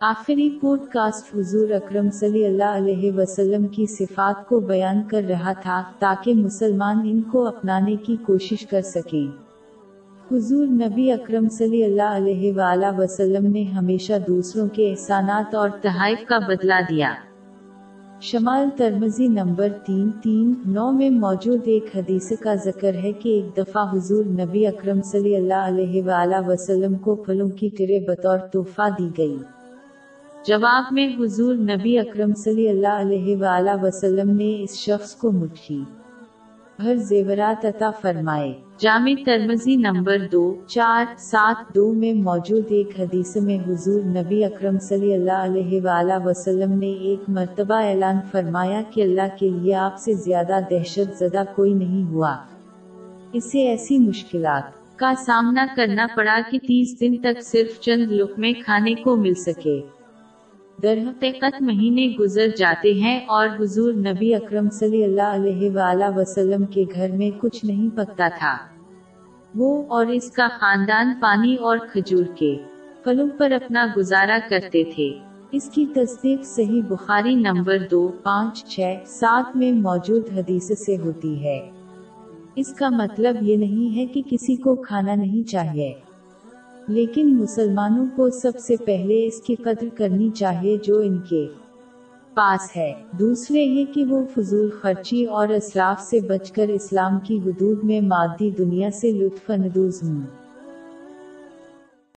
آخری pod cost حضور اکرم صلی اللہ علیہ وسلم کی صفات کو بیان کر رہا تھا تاکہ مسلمان ان کو اپنانے کی کوشش کر سکیں۔ حضور نبی اکرم صلی اللہ علیہ وآلہ وسلم نے ہمیشہ دوسروں کے احسانات اور تحائف کا بدلہ دیا۔ شمال ترمزی نمبر تین تین نو میں موجود ایک حدیث کا ذکر ہے کہ ایک دفعہ حضور نبی اکرم صلی اللہ علیہ وآلہ وسلم کو پھلوں کی ٹرے بطور تحفہ دی گئی۔ جواب میں حضور نبی اکرم صلی اللہ علیہ وآلہ وسلم نے اس شخص کو مٹھی بھر زیورات عطا فرمائے۔ جامع ترمزی نمبر دو، چار، سات، دو میں موجود ایک حدیث میں حضور نبی اکرم صلی اللہ علیہ وآلہ وسلم نے ایک مرتبہ اعلان فرمایا کہ اللہ کے لیے آپ سے زیادہ دہشت زدہ کوئی نہیں ہوا۔ اسے ایسی مشکلات کا سامنا کرنا پڑا کہ تیس دن تک صرف چند لقمے کھانے کو مل سکے۔ در حقیقت مہینے گزر جاتے ہیں اور حضور نبی اکرم صلی اللہ علیہ وآلہ وسلم کے گھر میں کچھ نہیں پکتا تھا۔ وہ اور اس کا خاندان پانی اور کھجور کے پھلوں پر اپنا گزارا کرتے تھے۔ اس کی تصدیق صحیح بخاری نمبر دو، پانچ، چھ، سات میں موجود حدیث سے ہوتی ہے۔ اس کا مطلب یہ نہیں ہے کہ کسی کو کھانا نہیں چاہیے۔ لیکن مسلمانوں کو سب سے پہلے اس کی قدر کرنی چاہیے جو ان کے پاس ہے۔ دوسرے یہ کہ وہ فضول خرچی اور اسراف سے بچ کر اسلام کی حدود میں مادی دنیا سے لطف اندوز ہوں۔